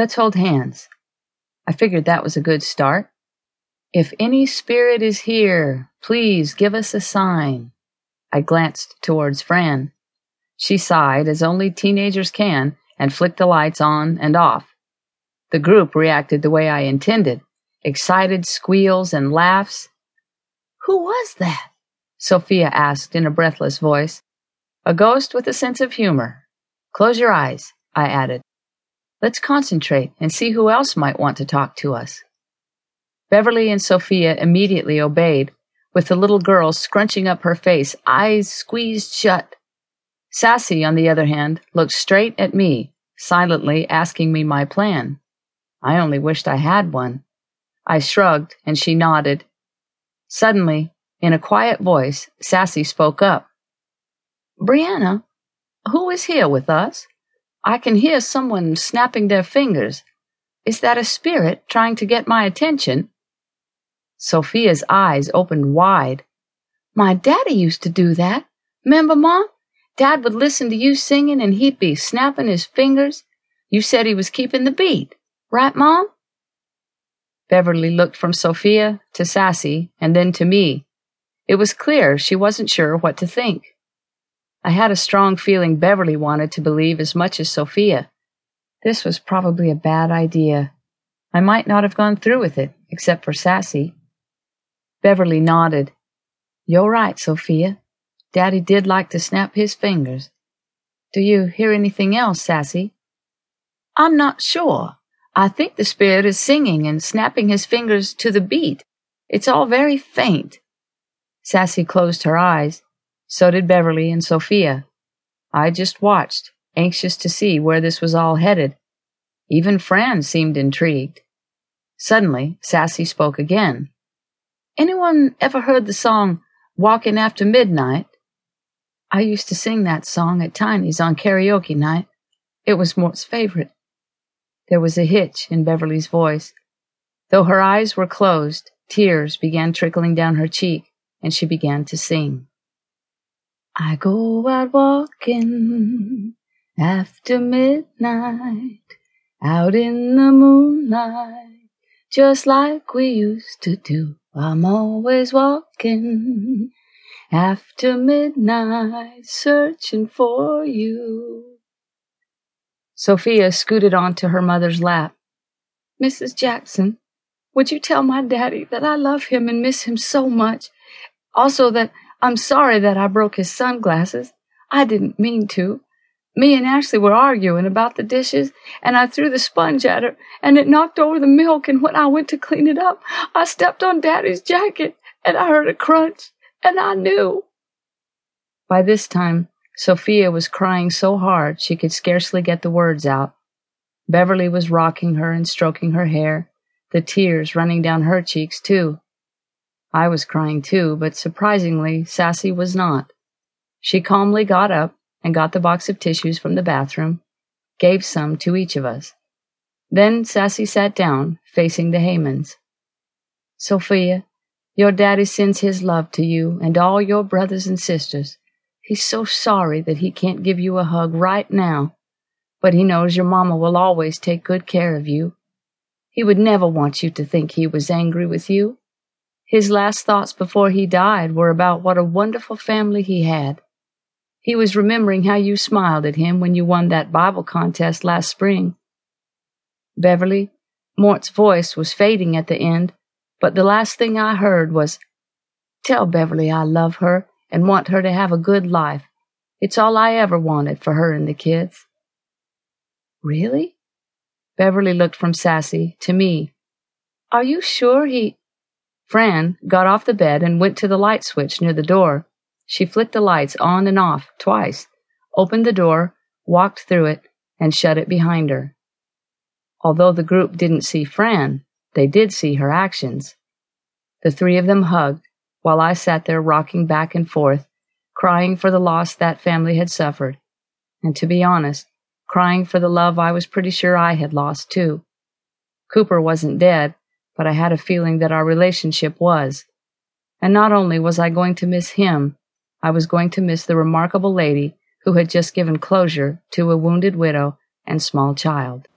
Let's hold hands. I figured that was a good start. If any spirit is here, please give us a sign. I glanced towards Fran. She sighed, as only teenagers can, and flicked the lights on and off. The group reacted the way I intended excited squeals and laughs. Who was that? Sophia asked in a breathless voice. A ghost with a sense of humor. Close your eyes, I added. Let's concentrate and see who else might want to talk to us. Beverly and Sophia immediately obeyed, with the little girl scrunching up her face, eyes squeezed shut. Sassy, on the other hand, looked straight at me, silently asking me my plan. I only wished I had one. I shrugged, and she nodded. Suddenly, in a quiet voice, Sassy spoke up. Brianna, who is here with us? I can hear someone snapping their fingers. Is that a spirit trying to get my attention? Sophia's eyes opened wide. My daddy used to do that. Remember, Mom? Dad would listen to you singing and he'd be snapping his fingers. You said he was keeping the beat. Right, Mom? Beverly looked from Sophia to Sassy and then to me. It was clear she wasn't sure what to think. I had a strong feeling Beverly wanted to believe as much as Sophia. This was probably a bad idea. I might not have gone through with it, except for Sassy. Beverly nodded. You're right, Sophia. Daddy did like to snap his fingers. Do you hear anything else, Sassy? I'm not sure. I think the spirit is singing and snapping his fingers to the beat. It's all very faint. Sassy closed her eyes. So did Beverly and Sophia. I just watched, anxious to see where this was all headed. Even Fran seemed intrigued. Suddenly, Sassy spoke again. Anyone ever heard the song Walking After Midnight? I used to sing that song at Tiny's on karaoke night. It was Mort's favorite. There was a hitch in Beverly's voice. Though her eyes were closed, tears began trickling down her cheek, and she began to sing. I go out walking after midnight, out in the moonlight, just like we used to do. I'm always walking after midnight, searching for you. Sophia scooted onto her mother's lap. Mrs. Jackson, would you tell my daddy that I love him and miss him so much? Also that I'm sorry that I broke his sunglasses. I didn't mean to. Me and Ashley were arguing about the dishes, and I threw the sponge at her, and it knocked over the milk, and when I went to clean it up, I stepped on Daddy's jacket, and I heard a crunch, and I knew. By this time, Sophia was crying so hard she could scarcely get the words out. Beverly was rocking her and stroking her hair, the tears running down her cheeks, too. I was crying too, but surprisingly, Sassy was not. She calmly got up and got the box of tissues from the bathroom, gave some to each of us. Then Sassy sat down, facing the Heymans. Sophia, your daddy sends his love to you and all your brothers and sisters. He's so sorry that he can't give you a hug right now, but he knows your mama will always take good care of you. He would never want you to think he was angry with you. His last thoughts before he died were about what a wonderful family he had. He was remembering how you smiled at him when you won that Bible contest last spring. Beverly, Mort's voice was fading at the end, but the last thing I heard was, Tell Beverly I love her and want her to have a good life. It's all I ever wanted for her and the kids. Really? Beverly looked from Sassy to me. Are you sure he. Fran got off the bed and went to the light switch near the door. She flicked the lights on and off twice, opened the door, walked through it, and shut it behind her. Although the group didn't see Fran, they did see her actions. The three of them hugged, while I sat there rocking back and forth, crying for the loss that family had suffered, and to be honest, crying for the love I was pretty sure I had lost too. Cooper wasn't dead, but I had a feeling that our relationship was. And not only was I going to miss him, I was going to miss the remarkable lady who had just given closure to a wounded widow and small child.